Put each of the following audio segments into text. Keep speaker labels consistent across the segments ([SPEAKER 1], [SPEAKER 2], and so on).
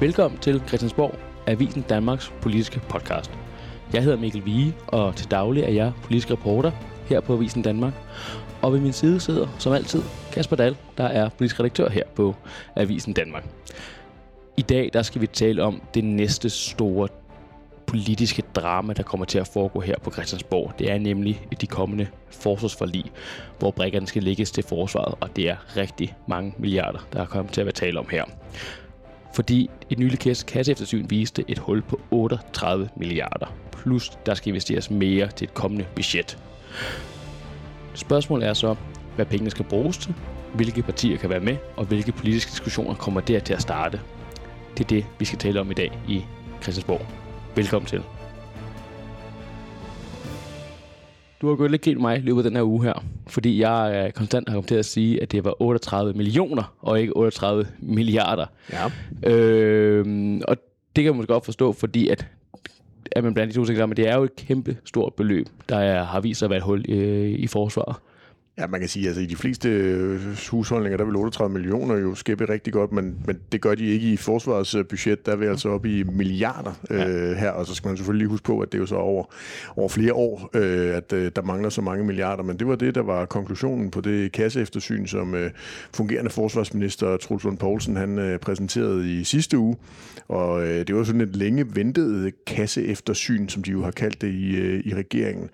[SPEAKER 1] Velkommen til Christiansborg, Avisen Danmarks politiske podcast. Jeg hedder Mikkel Vige, og til daglig er jeg politisk reporter her på Avisen Danmark. Og ved min side sidder, som altid, Kasper Dahl, der er politisk redaktør her på Avisen Danmark. I dag der skal vi tale om det næste store politiske drama, der kommer til at foregå her på Christiansborg. Det er nemlig de kommende forsvarsforlig, hvor brækkerne skal lægges til forsvaret, og det er rigtig mange milliarder, der er kommet til at være tale om her. Fordi et nyligt kasseeftersyn viste et hul på 38 milliarder, plus der skal investeres mere til et kommende budget. Spørgsmålet er så, hvad pengene skal bruges til, hvilke partier kan være med, og hvilke politiske diskussioner kommer der til at starte. Det er det, vi skal tale om i dag i Christiansborg. Velkommen til. Du har gået lidt kælt mig i løbet af den her uge her, fordi jeg konstant har kommet til at sige, at det var 38 millioner, og ikke 38 milliarder.
[SPEAKER 2] Ja.
[SPEAKER 1] Øh, og det kan man måske godt forstå, fordi at, at man blandt de to ting sammen, det er jo et kæmpe stort beløb, der er, har vist sig at være et hul i, i forsvaret.
[SPEAKER 2] Ja, man kan sige, at altså, i de fleste øh, husholdninger, der vil 38 millioner jo skæppe rigtig godt, men, men det gør de ikke i forsvarets øh, budget. Der er vi altså op i milliarder ja. øh, her, og så skal man selvfølgelig lige huske på, at det er jo så over, over flere år, øh, at øh, der mangler så mange milliarder. Men det var det, der var konklusionen på det kasseeftersyn, som øh, fungerende forsvarsminister Truls Lund Poulsen han øh, præsenterede i sidste uge. Og øh, det var sådan et længe ventet kasseeftersyn, som de jo har kaldt det i, øh, i regeringen,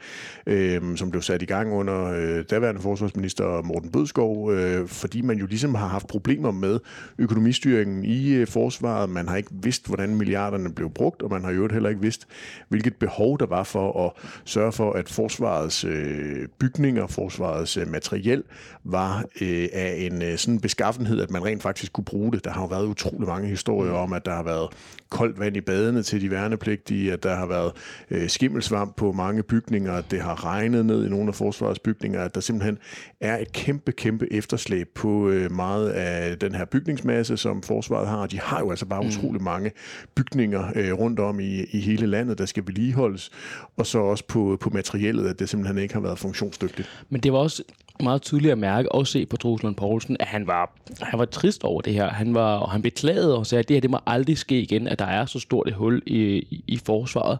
[SPEAKER 2] øh, som blev sat i gang under øh, daværende forsvarsminister Morten Bødskov, øh, fordi man jo ligesom har haft problemer med økonomistyringen i øh, forsvaret. Man har ikke vidst, hvordan milliarderne blev brugt, og man har jo heller ikke vidst, hvilket behov der var for at sørge for, at forsvarets øh, bygninger, forsvarets øh, materiel var øh, af en øh, sådan beskaffenhed, at man rent faktisk kunne bruge det. Der har jo været utrolig mange historier om, at der har været koldt vand i badene til de værnepligtige, at der har været øh, skimmelsvamp på mange bygninger, at det har regnet ned i nogle af forsvarets bygninger, at der simpelthen er et kæmpe, kæmpe efterslæb på øh, meget af den her bygningsmasse, som forsvaret har. De har jo altså bare mm. utrolig mange bygninger øh, rundt om i, i hele landet, der skal vedligeholdes, og så også på, på materiellet, at det simpelthen ikke har været funktionsdygtigt.
[SPEAKER 1] Men det var også meget tydeligt at mærke og se på Truslund Poulsen, at han var, han var trist over det her. Han var, og han beklagede og sagde, at det her det må aldrig ske igen, at der er så stort et hul i, i, i forsvaret.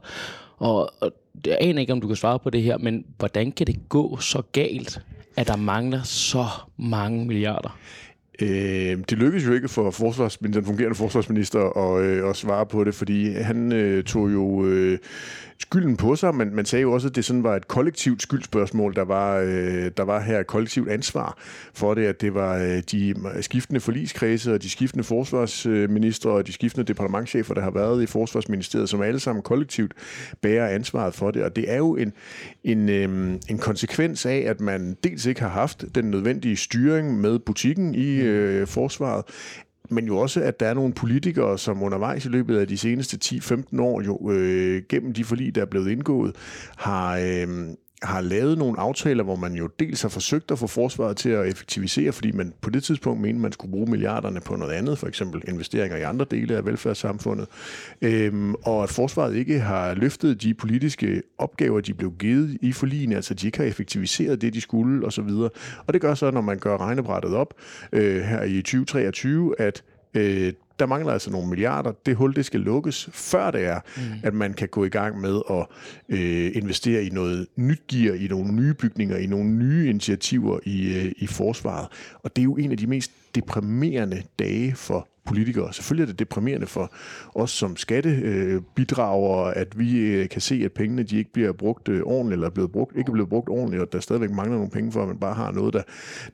[SPEAKER 1] Og, og jeg aner ikke, om du kan svare på det her, men hvordan kan det gå så galt, at der mangler så mange milliarder?
[SPEAKER 2] Øh, det lykkedes jo ikke for forsvarsminister, den fungerende forsvarsminister at, øh, at svare på det, fordi han øh, tog jo øh, skylden på sig, men man sagde jo også, at det sådan var et kollektivt skyldspørgsmål, der var, øh, der var her et kollektivt ansvar for det, at det var øh, de skiftende forligskredse og de skiftende forsvarsministre og de skiftende departementchefer, der har været i forsvarsministeriet, som alle sammen kollektivt bærer ansvaret for det. Og det er jo en, en, øh, en konsekvens af, at man dels ikke har haft den nødvendige styring med butikken i øh, forsvaret, men jo også, at der er nogle politikere, som undervejs i løbet af de seneste 10-15 år, jo øh, gennem de forlig, der er blevet indgået, har, øh, har lavet nogle aftaler, hvor man jo dels har forsøgt at få forsvaret til at effektivisere, fordi man på det tidspunkt mente, man skulle bruge milliarderne på noget andet, for eksempel investeringer i andre dele af velfærdssamfundet, øhm, og at forsvaret ikke har løftet de politiske opgaver, de blev givet i forligene, altså de ikke har effektiviseret det, de skulle osv. Og det gør så, når man gør regnebrættet op øh, her i 2023, at øh, der mangler altså nogle milliarder. Det hul, det skal lukkes, før det er, mm. at man kan gå i gang med at øh, investere i noget nyt gear, i nogle nye bygninger, i nogle nye initiativer i, øh, i forsvaret. Og det er jo en af de mest deprimerende dage for politikere. Selvfølgelig er det deprimerende for os som skattebidragere, at vi øh, kan se, at pengene de ikke bliver brugt øh, ordentligt, eller er blevet brugt, ikke er blevet brugt ordentligt, og der stadigvæk mangler nogle penge for, at man bare har noget, der,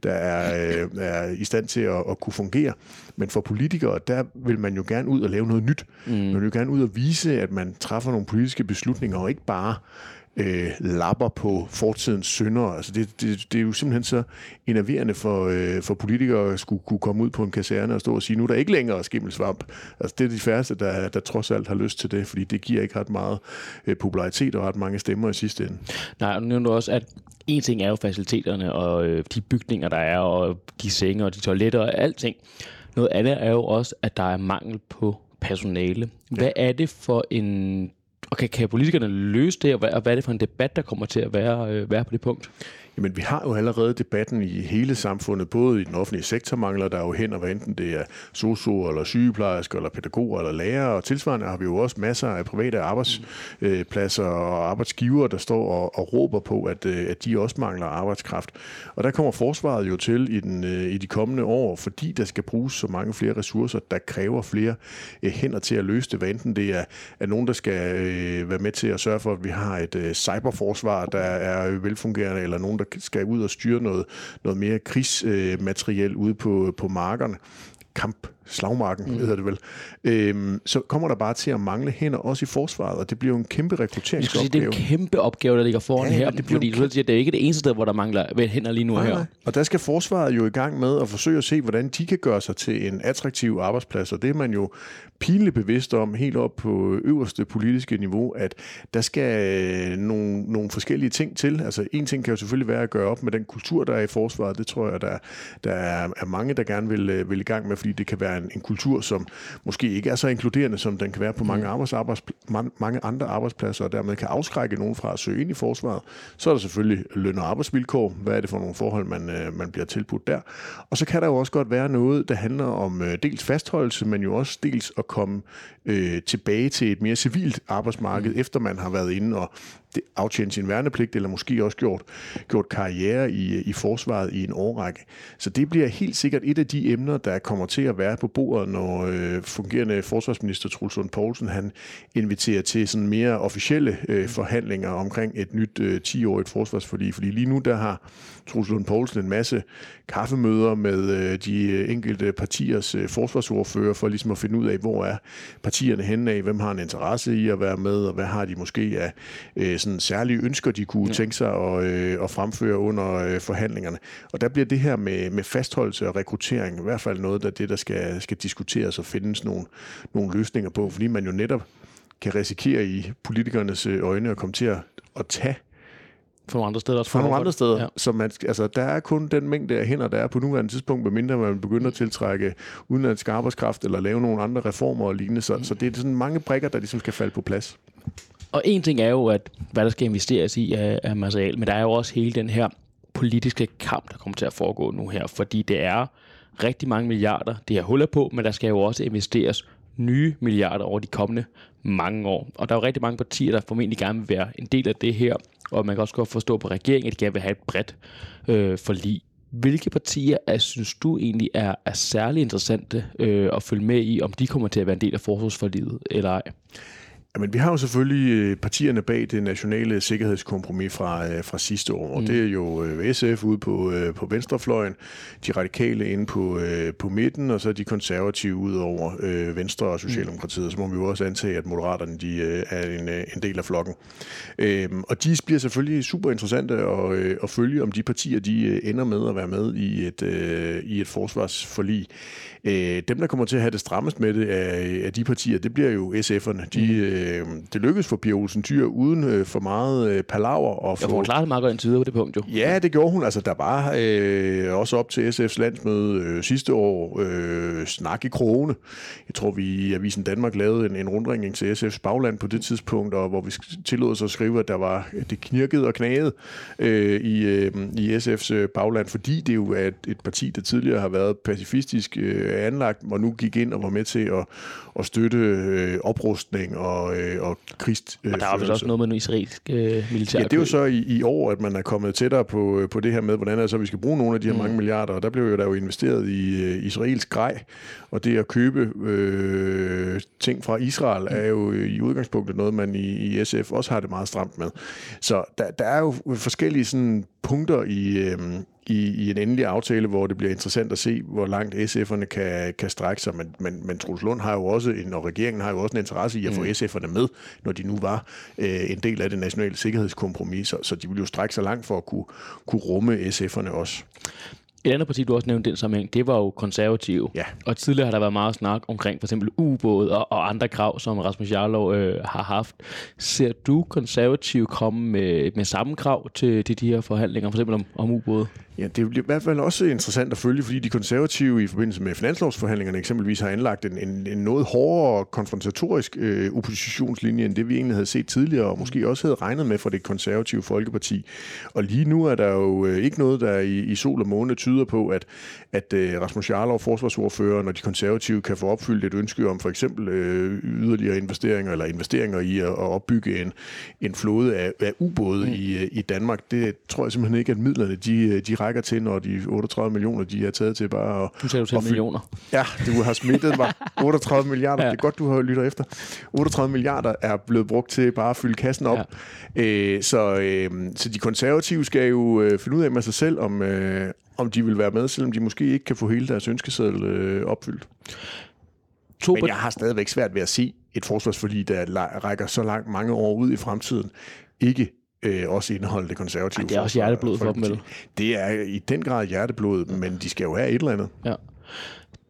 [SPEAKER 2] der er, øh, er i stand til at, at kunne fungere. Men for politikere, der vil man jo gerne ud og lave noget nyt. Mm. Man vil jo gerne ud og vise, at man træffer nogle politiske beslutninger, og ikke bare øh, lapper på fortidens synder. Altså det, det, det er jo simpelthen så enerverende for, øh, for politikere at skulle kunne komme ud på en kaserne og stå og sige, nu er der ikke længere skimmelsvamp. Altså det er de færreste, der, der trods alt har lyst til det, fordi det giver ikke ret meget øh, popularitet og ret mange stemmer i sidste ende.
[SPEAKER 1] Nej, nu nævner du også, at en ting er jo faciliteterne og øh, de bygninger, der er, og de senge og de toiletter og alting. Noget andet er jo også, at der er mangel på personale. Hvad ja. er det for en kan, kan politikerne løse det, og hvad, og hvad er det for en debat, der kommer til at være, øh, være på det punkt?
[SPEAKER 2] Jamen, vi har jo allerede debatten i hele samfundet, både i den offentlige sektor mangler der jo hen, og hvad enten det er socio eller sygeplejersker, eller pædagoger, eller lærere, og tilsvarende har vi jo også masser af private arbejdspladser og arbejdsgiver, der står og, og råber på, at, øh, at de også mangler arbejdskraft. Og der kommer forsvaret jo til i, den, øh, i de kommende år, fordi der skal bruges så mange flere ressourcer, der kræver flere øh, hænder til at løse det, hvad enten det er, er nogen, der skal være med til at sørge for, at vi har et cyberforsvar, der er velfungerende, eller nogen, der skal ud og styre noget, noget mere krigsmateriel ude på, på markerne kamp, slagmarken mm. hedder det vel, øhm, så kommer der bare til at mangle hænder også i forsvaret, og det bliver jo en kæmpe rekrutteringsopgave.
[SPEAKER 1] det er en kæmpe opgave, der ligger foran ja, her, det fordi du siger, det er ikke det eneste sted, hvor der mangler hænder lige nu nej, her. Nej.
[SPEAKER 2] Og der skal forsvaret jo i gang med at forsøge at se, hvordan de kan gøre sig til en attraktiv arbejdsplads, og det er man jo pinligt bevidst om helt op på øverste politiske niveau, at der skal øh, nogle, nogle forskellige ting til. Altså en ting kan jo selvfølgelig være at gøre op med den kultur, der er i forsvaret. Det tror jeg, der, der er mange, der gerne vil, øh, vil i gang med, fordi det kan være en, en kultur, som måske ikke er så inkluderende, som den kan være på mange, mm. arbejds, arbejds, mange andre arbejdspladser, og dermed kan afskrække nogen fra at søge ind i forsvaret. Så er der selvfølgelig løn- og arbejdsvilkår. Hvad er det for nogle forhold, man, øh, man bliver tilbudt der? Og så kan der jo også godt være noget, der handler om dels fastholdelse, men jo også dels at komme øh, tilbage til et mere civilt arbejdsmarked, mm. efter man har været inde og aftjent sin værnepligt, eller måske også gjort, gjort karriere i, i forsvaret i en årrække. Så det bliver helt sikkert et af de emner, der kommer til at være på bordet, når øh, fungerende forsvarsminister Truls Lund Poulsen han inviterer til sådan mere officielle øh, forhandlinger omkring et nyt øh, 10-årigt forsvarsforlig. Fordi lige nu der har Truls Lund Poulsen en masse kaffemøder med øh, de enkelte partiers øh, forsvarsordfører for ligesom at finde ud af, hvor er partierne henne af, hvem har en interesse i at være med, og hvad har de måske af øh, sådan særlige ønsker, de kunne ja. tænke sig at, øh, at fremføre under øh, forhandlingerne. Og der bliver det her med, med fastholdelse og rekruttering i hvert fald noget af det, der skal, skal diskuteres og findes nogle, nogle løsninger på, fordi man jo netop kan risikere i politikernes øh, øjne at komme til at, at tage
[SPEAKER 1] for nogle andre steder også.
[SPEAKER 2] For nogle andre steder. Ja. Så man, altså, der er kun den mængde af hænder, der er på nuværende tidspunkt, medmindre man begynder at tiltrække udenlandsk arbejdskraft eller lave nogle andre reformer og lignende. Så, mm. så det er sådan mange brikker, der ligesom skal falde på plads.
[SPEAKER 1] Og en ting er jo, at hvad der skal investeres i af, af materiale, men der er jo også hele den her politiske kamp, der kommer til at foregå nu her, fordi det er rigtig mange milliarder, det her huller på, men der skal jo også investeres nye milliarder over de kommende mange år. Og der er jo rigtig mange partier, der formentlig gerne vil være en del af det her, og man kan også godt forstå på regeringen, at de gerne vil have et bredt øh, forlig. Hvilke partier er, synes du egentlig er, er særlig interessante øh, at følge med i, om de kommer til at være en del af forsvarsforliget eller ej?
[SPEAKER 2] Jamen, vi har jo selvfølgelig øh, partierne bag det nationale sikkerhedskompromis fra, øh, fra sidste år. Mm. Det er jo øh, SF ude på, på venstrefløjen, de radikale inde på, på midten, og så de konservative ud over øh, Venstre og Socialdemokratiet. Mm. Så må vi jo også antage, at Moderaterne de, er en, en del af flokken. Øhm, og de bliver selvfølgelig super interessante at, at følge, om de partier de ender med at være med i et, i et forsvarsforlig. Øh, dem, der kommer til at have det strammest med det af, af de partier, det bliver jo SF'erne. De, mm. Øh, det lykkes for Pia Olsen Dyr uden øh, for meget øh, palaver. Og.
[SPEAKER 1] Ja, hun klarede det meget godt indtil videre på det punkt, jo.
[SPEAKER 2] Ja, det gjorde hun. Altså, der var øh, også op til SF's landsmøde øh, sidste år øh, snak i krone. Jeg tror, vi i Avisen Danmark lavede en, en rundringning til SF's bagland på det tidspunkt, og hvor vi tillod os at skrive, at der var det knirkede og knagede øh, i, øh, i SF's øh, bagland, fordi det jo er et, et parti, der tidligere har været pacifistisk øh, anlagt, og nu gik ind og var med til at, at støtte øh, oprustning og, øh, og krigs...
[SPEAKER 1] Øh, og der er også noget med en israelsk øh, militær.
[SPEAKER 2] Ja, det er jo så i, i år, at man er kommet tættere på, øh, på det her med, hvordan er så, vi skal bruge nogle af de her mm. mange milliarder, og der blev jo der jo investeret i øh, israelsk grej, og det at købe øh, ting fra Israel er jo i udgangspunktet noget, man i, i SF også har det meget stramt med. Så der, der er jo forskellige sådan punkter i, øh, i, i en endelig aftale, hvor det bliver interessant at se, hvor langt SF'erne kan, kan strække sig. Men, men, men Truls Lund har jo også, en, og regeringen har jo også en interesse i at få mm. SF'erne med, når de nu var øh, en del af det nationale sikkerhedskompromis. Så, så de vil jo strække sig langt for at kunne, kunne rumme SF'erne også.
[SPEAKER 1] Et andet parti, du også nævnte den sammenhæng, det var jo konservative.
[SPEAKER 2] Ja.
[SPEAKER 1] Og tidligere har der været meget snak omkring for eksempel ubåde og, og andre krav, som Rasmus Jarlov øh, har haft. Ser du konservative komme med, med samme krav til, til de her forhandlinger, for eksempel om, om ubåde?
[SPEAKER 2] Ja, det bliver i hvert fald også interessant at følge, fordi de konservative i forbindelse med finanslovsforhandlingerne eksempelvis har anlagt en, en, en noget hårdere konfrontatorisk øh, oppositionslinje, end det vi egentlig havde set tidligere, og måske også havde regnet med for det konservative Folkeparti. Og lige nu er der jo øh, ikke noget, der i, i sol og måne tyder på, at, at øh, Rasmus Jarlov, forsvarsordfører, og de konservative kan få opfyldt et ønske om for eksempel øh, yderligere investeringer, eller investeringer i at, at opbygge en, en flåde af, af ubåde mm. i, i Danmark. Det tror jeg simpelthen ikke, at midlerne de, de rækker til, når de 38 millioner, de er taget til bare at...
[SPEAKER 1] Du sagde jo til millioner.
[SPEAKER 2] Ja, du har smittet mig. 38 milliarder, ja. det er godt, du har lyttet efter. 38 milliarder er blevet brugt til bare at fylde kassen op. Ja. Øh, så, øh, så de konservative skal jo øh, finde ud af med sig selv, om, øh, om de vil være med, selvom de måske ikke kan få hele deres ønskeseddel øh, opfyldt. To Men jeg har stadigvæk svært ved at se et forsvarsforlig, der rækker så langt mange år ud i fremtiden, ikke øh, også indeholde det konservative. Ej,
[SPEAKER 1] det er også hjerteblod for dem, vel?
[SPEAKER 2] Det er i den grad hjerteblod, men de skal jo have et eller andet.
[SPEAKER 1] Ja.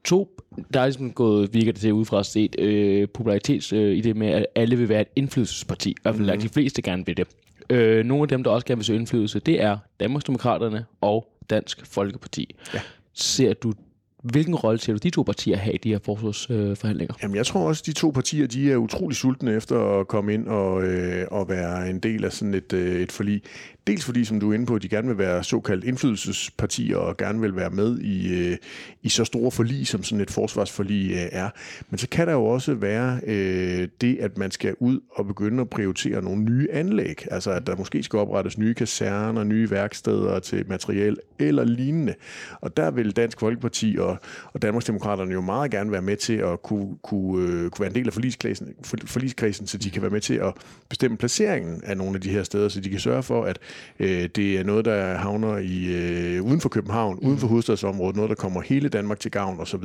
[SPEAKER 1] To, der er ligesom gået, virker det til udefra set, øh, popularitets øh, i det med, at alle vil være et indflydelsesparti. I hvert fald mm. de fleste gerne vil det. Øh, nogle af dem, der også gerne vil søge indflydelse, det er Danmarksdemokraterne og Dansk Folkeparti. Ja. Ser du Hvilken rolle ser du de to partier have i de her forsvarsforhandlinger?
[SPEAKER 2] Jamen, jeg tror også, at de to partier de er utrolig sultne efter at komme ind og, øh, og være en del af sådan et, øh, et forlig. Dels fordi, som du er inde på, de gerne vil være såkaldt indflydelsespartier og gerne vil være med i, øh, i så store forlig, som sådan et forsvarsforlig øh, er. Men så kan der jo også være øh, det, at man skal ud og begynde at prioritere nogle nye anlæg. Altså, at der måske skal oprettes nye kaserner, nye værksteder til materiel eller lignende. Og der vil Dansk Folkeparti og, og Danmarksdemokraterne jo meget gerne være med til at kunne, kunne, øh, kunne være en del af forligskredsen, for, forligskredsen, så de kan være med til at bestemme placeringen af nogle af de her steder, så de kan sørge for, at øh, det er noget, der havner i øh, uden for København, mm. uden for hovedstadsområdet, noget, der kommer hele Danmark til gavn osv.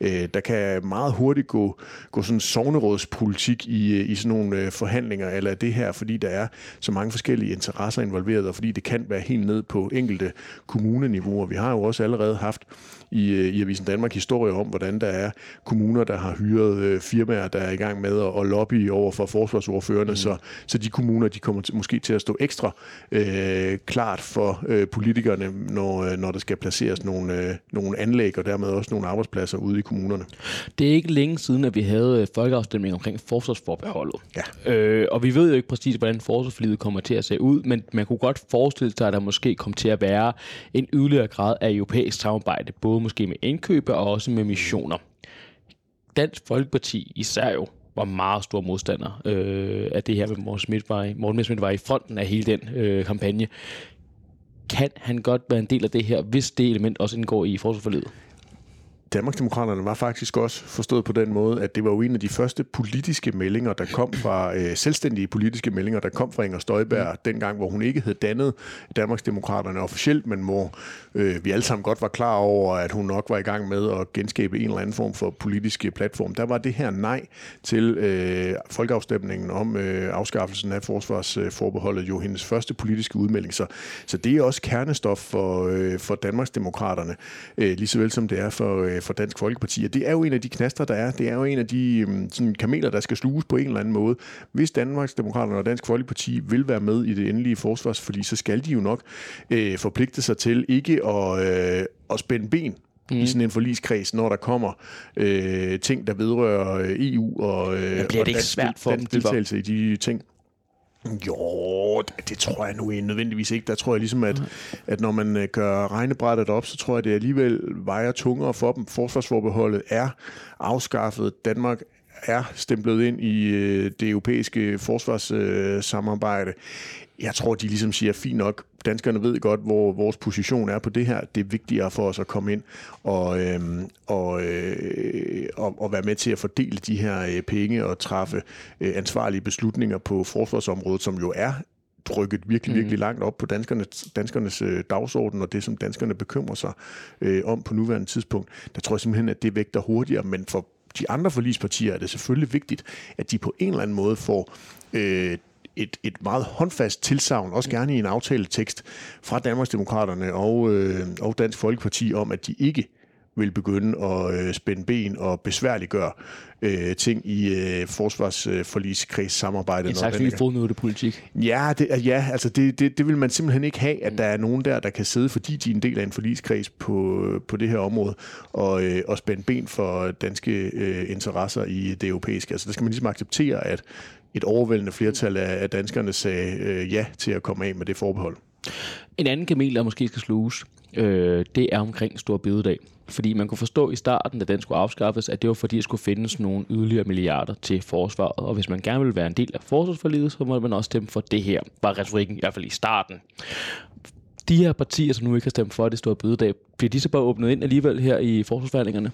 [SPEAKER 2] Øh, der kan meget hurtigt gå, gå sådan sovnerådspolitik i, øh, i sådan nogle øh, forhandlinger, eller det her, fordi der er så mange forskellige interesser involveret, og fordi det kan være helt ned på enkelte kommuneniveauer. Vi har jo også allerede haft i, øh, i Avisen Danmark historie om, hvordan der er kommuner, der har hyret øh, firmaer, der er i gang med at, at lobby over for forsvarsordførende, mm. så, så de kommuner, de kommer til, måske til at stå ekstra øh, klart for øh, politikerne, når, øh, når der skal placeres nogle, øh, nogle anlæg og dermed også nogle arbejdspladser ude i kommunerne.
[SPEAKER 1] Det er ikke længe siden, at vi havde folkeafstemning omkring forsvarsforbeholdet.
[SPEAKER 2] Ja.
[SPEAKER 1] Øh, og vi ved jo ikke præcis, hvordan forsvarsforliget kommer til at se ud, men man kunne godt forestille sig, at der måske kommer til at være en yderligere grad af europæisk samarbejde, både både måske med indkøb og også med missioner. Dansk Folkeparti især jo var meget stor modstander øh, af det her, med Morten Schmidt var i, Morten Schmidt var i fronten af hele den øh, kampagne. Kan han godt være en del af det her, hvis det element også indgår i forsvarsforledet?
[SPEAKER 2] Danmarksdemokraterne var faktisk også forstået på den måde, at det var jo en af de første politiske meldinger, der kom fra øh, selvstændige politiske meldinger, der kom fra Inger Støjberg, mm. dengang, hvor hun ikke havde dannet Danmarksdemokraterne officielt, men hvor øh, vi alle sammen godt var klar over, at hun nok var i gang med at genskabe en eller anden form for politiske platform. Der var det her nej til øh, folkeafstemningen om øh, afskaffelsen af forsvarsforbeholdet jo hendes første politiske udmelding. Så, så det er også kernestof for, øh, for Danmarksdemokraterne, øh, lige så vel som det er for øh, for Dansk Folkeparti. Og det er jo en af de knaster, der er. Det er jo en af de øhm, sådan, kameler, der skal sluges på en eller anden måde. Hvis Danmarks Demokrater og Dansk Folkeparti vil være med i det endelige forsvarsforlig, så skal de jo nok øh, forpligte sig til ikke at, øh, at spænde ben mm. i sådan en forligskreds, når der kommer øh, ting, der vedrører øh, EU og, øh,
[SPEAKER 1] ja, bliver det ikke svært for dem,
[SPEAKER 2] deltagelse i de ting. Jo, det, det tror jeg nu nødvendigvis ikke. Der tror jeg ligesom, at, at når man øh, gør regnebrættet op, så tror jeg, det alligevel vejer tungere for dem. Forsvarsforbeholdet er afskaffet. Danmark er stemplet ind i øh, det europæiske forsvarssamarbejde. Jeg tror, de ligesom siger, fint nok, danskerne ved godt, hvor vores position er på det her. Det er vigtigere for os at komme ind og, øh, og, øh, og, og være med til at fordele de her øh, penge og træffe øh, ansvarlige beslutninger på forsvarsområdet, som jo er rykket virkelig, virkelig mm. langt op på danskernes, danskernes øh, dagsorden, og det, som danskerne bekymrer sig øh, om på nuværende tidspunkt. Der tror jeg simpelthen, at det vægter hurtigere, men for de andre forlispartier er det selvfølgelig vigtigt, at de på en eller anden måde får øh, et, et meget håndfast tilsavn, også gerne i en aftaletekst fra Danmarksdemokraterne og, øh, og Dansk Folkeparti om, at de ikke vil begynde at øh, spænde ben og besværliggøre øh, ting i øh, forsvarsforligskreds-samarbejdet.
[SPEAKER 1] En slags ny fodnotepolitik.
[SPEAKER 2] Ja, det, ja altså det, det, det vil man simpelthen ikke have, at der er nogen der, der kan sidde, fordi de er en del af en forligskreds på, på det her område, og, øh, og spænde ben for danske øh, interesser i det europæiske. Altså der skal man ligesom acceptere, at et overvældende flertal af, af danskerne sagde øh, ja til at komme af med det forbehold.
[SPEAKER 1] En anden kamel, der måske skal sluges, øh, det er omkring Stor Bededag. Fordi man kunne forstå i starten, da den skulle afskaffes, at det var fordi, der skulle findes nogle yderligere milliarder til forsvaret. Og hvis man gerne vil være en del af forsvarsforliget, så må man også stemme for det her. Var retorikken i hvert fald i starten. De her partier, som nu ikke har stemt for det store bødedag, bliver de så bare åbnet ind alligevel her i forsvarsforhandlingerne?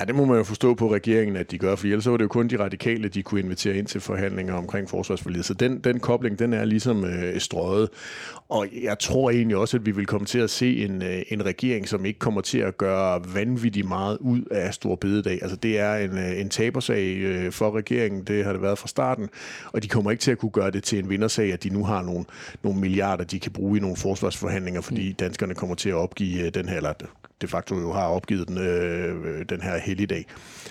[SPEAKER 2] Ja, det må man jo forstå på regeringen, at de gør, for ellers så var det jo kun de radikale, de kunne invitere ind til forhandlinger omkring forsvarsforliget. Så den, den kobling, den er ligesom øh, strøget. Og jeg tror egentlig også, at vi vil komme til at se en, øh, en regering, som ikke kommer til at gøre vanvittigt meget ud af Stor Bededag. Altså det er en, øh, en tabersag øh, for regeringen, det har det været fra starten, og de kommer ikke til at kunne gøre det til en vindersag, at de nu har nogle, nogle milliarder, de kan bruge i nogle forsvarsforhandlinger, fordi mm. danskerne kommer til at opgive øh, den her, eller de facto jo har opgivet den, øh, den her helligdag.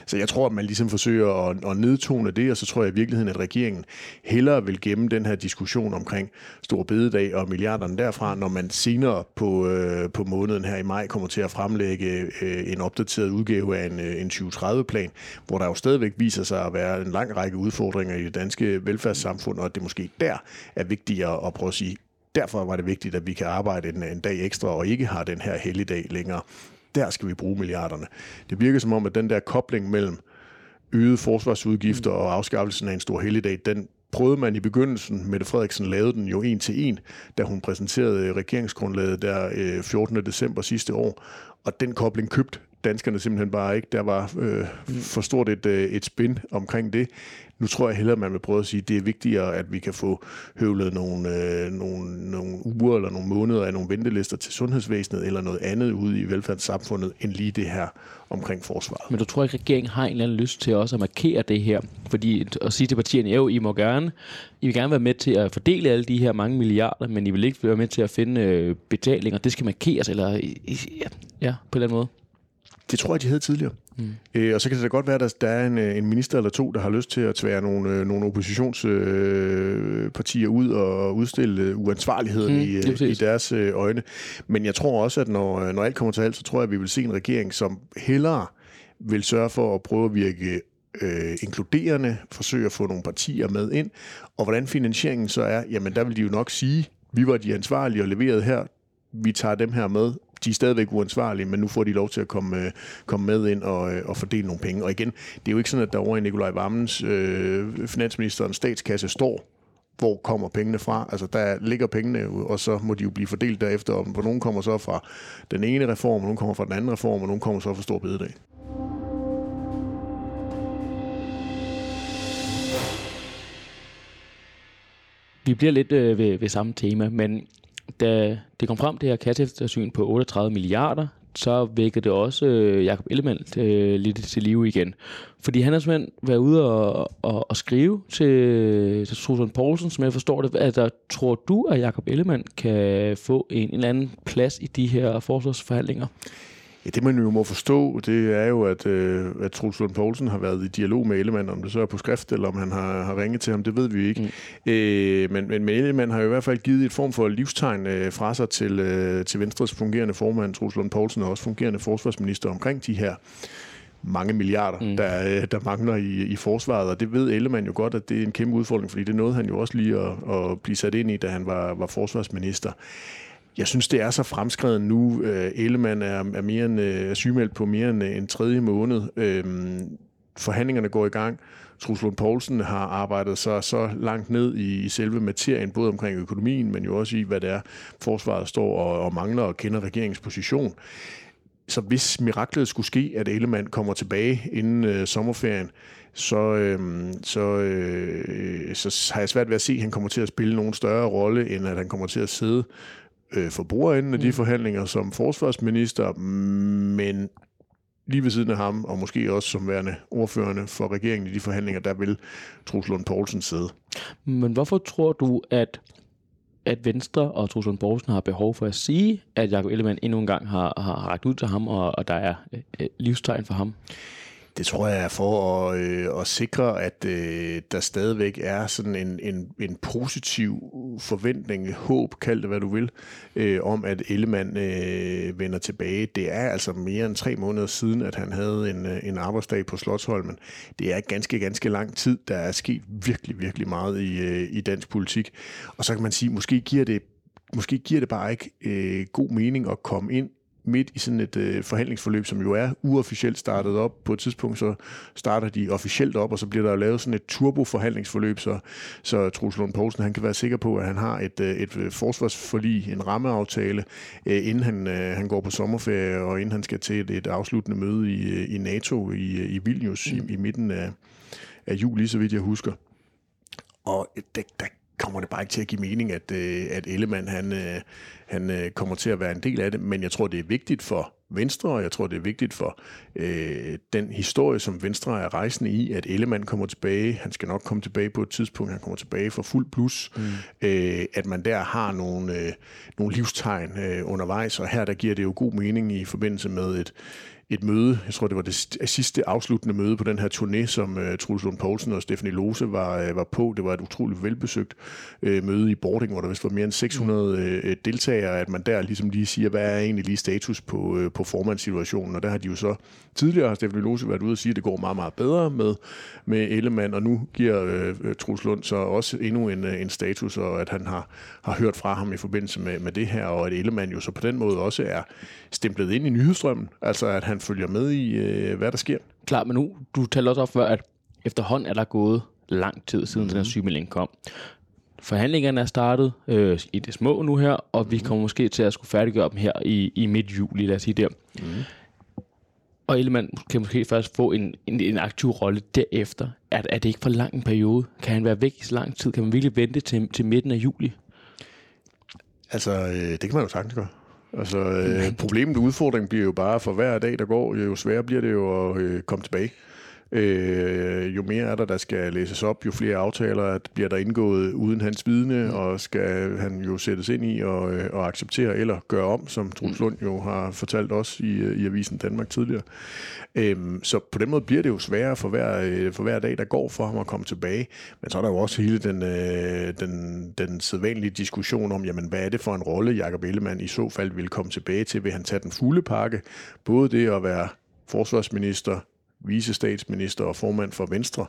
[SPEAKER 2] Så jeg tror, at man ligesom forsøger at, at nedtone det, og så tror jeg i virkeligheden, at regeringen hellere vil gemme den her diskussion omkring Stor Bededag og milliarderne derfra, når man senere på, øh, på måneden her i maj kommer til at fremlægge øh, en opdateret udgave af en, øh, en 2030-plan, hvor der jo stadigvæk viser sig at være en lang række udfordringer i det danske velfærdssamfund, og at det måske der er vigtigere at prøve at sige, derfor var det vigtigt, at vi kan arbejde en, en dag ekstra og ikke har den her helligdag længere. Der skal vi bruge milliarderne. Det virker som om, at den der kobling mellem øgede forsvarsudgifter og afskaffelsen af en stor helligdag, den prøvede man i begyndelsen, Mette Frederiksen lavede den jo en til en, da hun præsenterede øh, regeringsgrundlaget der øh, 14. December sidste år, og den kobling købte danskerne simpelthen bare ikke. Der var øh, for stort et, øh, et spin omkring det. Nu tror jeg hellere, at man vil prøve at sige, at det er vigtigere, at vi kan få høvlet nogle, øh, nogle, nogle uger eller nogle måneder af nogle ventelister til sundhedsvæsenet eller noget andet ude i velfærdssamfundet, end lige det her omkring forsvaret.
[SPEAKER 1] Men du tror ikke, at regeringen har en eller anden lyst til også at markere det her? Fordi at sige til partierne, jo, I må gerne, I vil gerne være med til at fordele alle de her mange milliarder, men I vil ikke være med til at finde øh, betalinger. Det skal markeres, eller ja, ja på en eller anden måde.
[SPEAKER 2] Det tror jeg, de havde tidligere. Mm. Øh, og så kan det da godt være, at der, der er en, øh, en minister eller to, der har lyst til at tvære nogle, øh, nogle oppositionspartier øh, ud og udstille uansvarligheden mm, i, øh, i deres øh, øjne. Men jeg tror også, at når, når alt kommer til alt, så tror jeg, at vi vil se en regering, som hellere vil sørge for at prøve at virke øh, inkluderende, forsøge at få nogle partier med ind. Og hvordan finansieringen så er, jamen der vil de jo nok sige, vi var de ansvarlige og leverede her, vi tager dem her med, de er stadigvæk uansvarlige, men nu får de lov til at komme, øh, komme med ind og, øh, og fordele nogle penge. Og igen, det er jo ikke sådan, at der over i Nikolaj Vammens, øh, finansministerens statskasse, står hvor kommer pengene fra? Altså, der ligger pengene, og så må de jo blive fordelt derefter, og hvor nogen kommer så fra den ene reform, og nogen kommer fra den anden reform, og nogen kommer så fra Stor Bededag.
[SPEAKER 1] Vi bliver lidt øh, ved, ved samme tema, men da det kom frem, det her kasseeftersyn på 38 milliarder, så vækkede det også øh, Jakob Ellemann øh, lidt til live igen. Fordi han har simpelthen været ude og, og, og skrive til, til Susan Poulsen, som jeg forstår det. Altså, tror du, at Jakob Ellemann kan få en, en eller anden plads i de her forsvarsforhandlinger?
[SPEAKER 2] Ja, det man jo må forstå, det er jo, at, øh, at Truls Lund Poulsen har været i dialog med Ellemann, om det så er på skrift, eller om han har, har ringet til ham, det ved vi ikke. Mm. Øh, men, men, Ellemann har jo i hvert fald givet et form for livstegn øh, fra sig til, øh, til Venstres fungerende formand, Truls Lund Poulsen, og også fungerende forsvarsminister omkring de her mange milliarder, mm. der, øh, der mangler i, i forsvaret, og det ved Ellemann jo godt, at det er en kæmpe udfordring, fordi det nåede han jo også lige at, at blive sat ind i, da han var, var forsvarsminister. Jeg synes, det er så fremskrevet nu. Øh, Ellemann er, er, mere end, øh, er sygemeldt på mere end øh, en tredje måned. Øhm, forhandlingerne går i gang. Truls Lund Poulsen har arbejdet sig så langt ned i, i selve materien, både omkring økonomien, men jo også i, hvad det er, forsvaret står og, og mangler og kender regeringens position. Så hvis miraklet skulle ske, at Ellemann kommer tilbage inden øh, sommerferien, så, øh, så, øh, så har jeg svært ved at se, at han kommer til at spille nogen større rolle, end at han kommer til at sidde øh, for bordenden af de mm. forhandlinger som forsvarsminister, men lige ved siden af ham, og måske også som værende ordførende for regeringen i de forhandlinger, der vil Truls Lund Poulsen sidde.
[SPEAKER 1] Men hvorfor tror du, at at Venstre og Truls Lund Poulsen har behov for at sige, at Jacob Ellemann endnu en gang har, har ragt ud til ham, og, og der er øh, livstegn for ham?
[SPEAKER 2] Det tror jeg er for at, øh, at sikre, at øh, der stadigvæk er sådan en, en, en positiv forventning, håb, kald det hvad du vil, øh, om at Ellemann øh, vender tilbage. Det er altså mere end tre måneder siden, at han havde en, øh, en arbejdsdag på Slottsholmen. Det er ganske, ganske lang tid. Der er sket virkelig, virkelig meget i, øh, i dansk politik. Og så kan man sige, måske giver det måske giver det bare ikke øh, god mening at komme ind midt i sådan et øh, forhandlingsforløb, som jo er uofficielt startet op. På et tidspunkt så starter de officielt op, og så bliver der lavet sådan et turbo-forhandlingsforløb, så, så Truls Lund Poulsen han kan være sikker på, at han har et, øh, et øh, forsvarsforlig, en rammeaftale, øh, inden han, øh, han går på sommerferie, og inden han skal til et, et afsluttende møde i, øh, i NATO i, øh, i Vilnius mm. i, i midten af, af juli, så vidt jeg husker. Og der, der kommer det bare ikke til at give mening, at, øh, at Ellemann han, øh, han øh, kommer til at være en del af det, men jeg tror, det er vigtigt for Venstre, og jeg tror, det er vigtigt for øh, den historie, som Venstre er rejsende i, at Ellemann kommer tilbage. Han skal nok komme tilbage på et tidspunkt. Han kommer tilbage for fuld plus. Mm. Øh, at man der har nogle, øh, nogle livstegn øh, undervejs, og her der giver det jo god mening i forbindelse med et, et møde, jeg tror det var det sidste afsluttende møde på den her turné, som uh, Truls Lund Poulsen og Stephanie Lose var, uh, var på. Det var et utroligt velbesøgt uh, møde i Bording, hvor der vist var mere end 600 uh, deltagere, at man der ligesom lige siger, hvad er egentlig lige status på, uh, på formandssituationen, og der har de jo så tidligere, har Stephanie Lose været ude og sige, at det går meget, meget bedre med, med Ellemann, og nu giver uh, Truls Lund så også endnu en, uh, en status, og at han har, har hørt fra ham i forbindelse med, med det her, og at Ellemann jo så på den måde også er stemplet ind i nyhedsstrømmen, altså at han følger med i, øh, hvad der sker.
[SPEAKER 1] Klar, men nu, du talte også op før, at efterhånden er der gået lang tid siden mm-hmm. den her mhm. sygemelding kom. Forhandlingerne er startet øh, i det små nu her, og mm-hmm. vi mhm. kommer måske til at skulle færdiggøre dem her i, i midt juli, lad os sige der. Mm-hmm. Og Ellemann kan måske først få en, en, en aktiv rolle derefter. Er, er det ikke for lang en periode? Kan han være væk i så lang tid? Kan man virkelig vente til, til midten af juli?
[SPEAKER 2] Altså, øh, det kan man jo sagtens gøre. Altså, øh, problemet og udfordringen bliver jo bare, for hver dag, der går, jo sværere bliver det jo at øh, komme tilbage. Øh, jo mere er der, der skal læses op, jo flere aftaler bliver der indgået uden hans vidne, mm. og skal han jo sættes ind i og, øh, og acceptere eller gøre om, som Truls mm. Lund jo har fortalt os i, øh, i Avisen Danmark tidligere. Øh, så på den måde bliver det jo sværere for hver, øh, for hver dag, der går for ham at komme tilbage. Men så er der jo også hele den, øh, den, den sædvanlige diskussion om, jamen, hvad er det for en rolle, Jakob Ellemann i så fald vil komme tilbage til? Vil han tage den fulde pakke? Både det at være forsvarsminister, visestatsminister og formand for Venstre,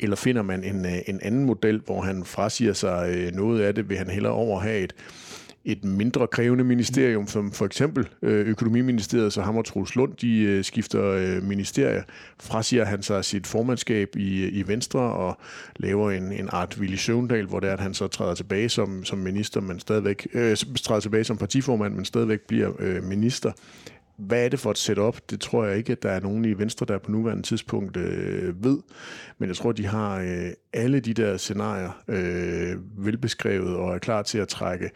[SPEAKER 2] eller finder man en, øh, en anden model, hvor han frasiger sig øh, noget af det, vil han hellere over have et, et mindre krævende ministerium, som for eksempel øh, Økonomiministeriet, så ham og Troels Lund, de skifter ministerier, frasiger han sig sit formandskab i, i Venstre og laver en, en art Willy Søvndal, hvor det er, at han så træder tilbage som, som minister, men stadigvæk, øh, træder tilbage som partiformand, men stadigvæk bliver øh, minister. Hvad er det for et setup? Det tror jeg ikke, at der er nogen i Venstre, der på nuværende tidspunkt øh, ved. Men jeg tror, de har øh, alle de der scenarier øh, velbeskrevet og er klar til at trække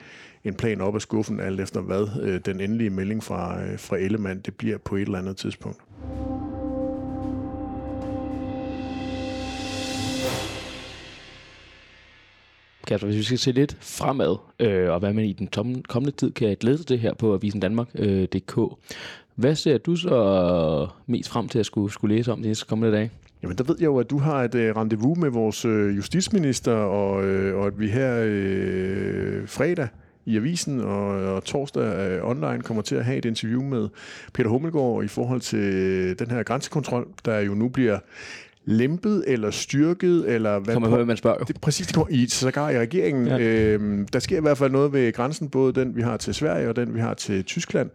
[SPEAKER 2] en plan op af skuffen, alt efter hvad øh, den endelige melding fra, øh, fra Ellemann det bliver på et eller andet tidspunkt.
[SPEAKER 1] Kasper, hvis vi skal se lidt fremad, øh, og hvad man i den tomme, kommende tid kan glæde sig til her på avisendanmark.dk, øh, hvad ser du så mest frem til at skulle, skulle læse om de næste kommende dage?
[SPEAKER 2] Jamen, der ved jeg jo, at du har et uh, rendezvous med vores uh, justitsminister, og, uh, og at vi her uh, fredag i avisen og, og torsdag uh, online kommer til at have et interview med Peter Hummelgaard i forhold til den her grænsekontrol, der jo nu bliver lempet eller styrket, eller
[SPEAKER 1] hvad Kommer på, man spørger.
[SPEAKER 2] Det, præcis, det går i, sågar i regeringen. Ja. Øhm, der sker i hvert fald noget ved grænsen, både den, vi har til Sverige, og den, vi har til Tyskland.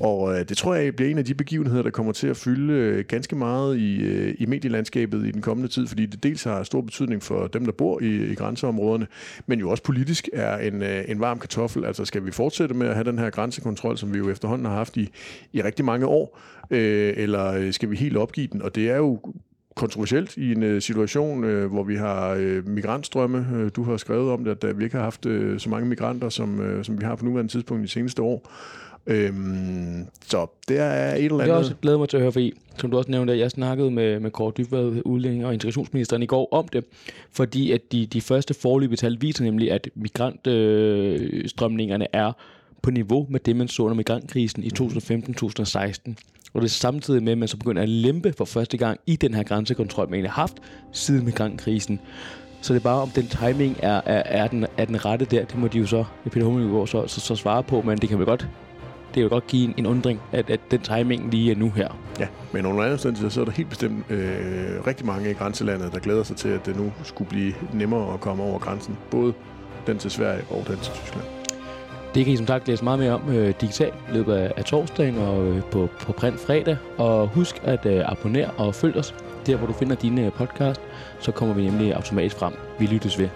[SPEAKER 2] Og øh, det tror jeg bliver en af de begivenheder, der kommer til at fylde øh, ganske meget i, øh, i medielandskabet i den kommende tid, fordi det dels har stor betydning for dem, der bor i, i grænseområderne, men jo også politisk er en, øh, en varm kartoffel. Altså skal vi fortsætte med at have den her grænsekontrol, som vi jo efterhånden har haft i, i rigtig mange år, øh, eller skal vi helt opgive den? Og det er jo kontroversielt i en uh, situation, uh, hvor vi har uh, migrantstrømme. Du har skrevet om det, at vi ikke har haft så mange migranter, som, som vi har på nuværende tidspunkt i de seneste år. Øhm, så det er et eller andet...
[SPEAKER 1] Jeg også glæder mig til at høre, fordi som du også nævnte, jeg snakkede med, med Kåre Dybvad, udlænding og integrationsministeren i går om det, fordi at de, de første forløbige tal viser nemlig, at migrantstrømningerne er på niveau med det, man så under migrantkrisen i 2015-2016. Og det er samtidig med, at man så begynder at lempe for første gang i den her grænsekontrol, man har haft siden migrantkrisen. Så det er bare, om den timing er, er, er, den, er den rette der, det må de jo så, Peter Hummelgaard så, så, så svare på, men det kan vi godt det vil godt give en, en undring, at, at den timing lige er nu her.
[SPEAKER 2] Ja, men under andre omstændigheder, så er der helt bestemt øh, rigtig mange i grænselandet, der glæder sig til, at det nu skulle blive nemmere at komme over grænsen. Både den til Sverige og den til Tyskland.
[SPEAKER 1] Det kan I som sagt læse meget mere om øh, digitalt i løbet af, af torsdagen og øh, på, på print fredag. Og husk at øh, abonnere og følg os der, hvor du finder dine øh, podcast. Så kommer vi nemlig automatisk frem. Vi lyttes ved.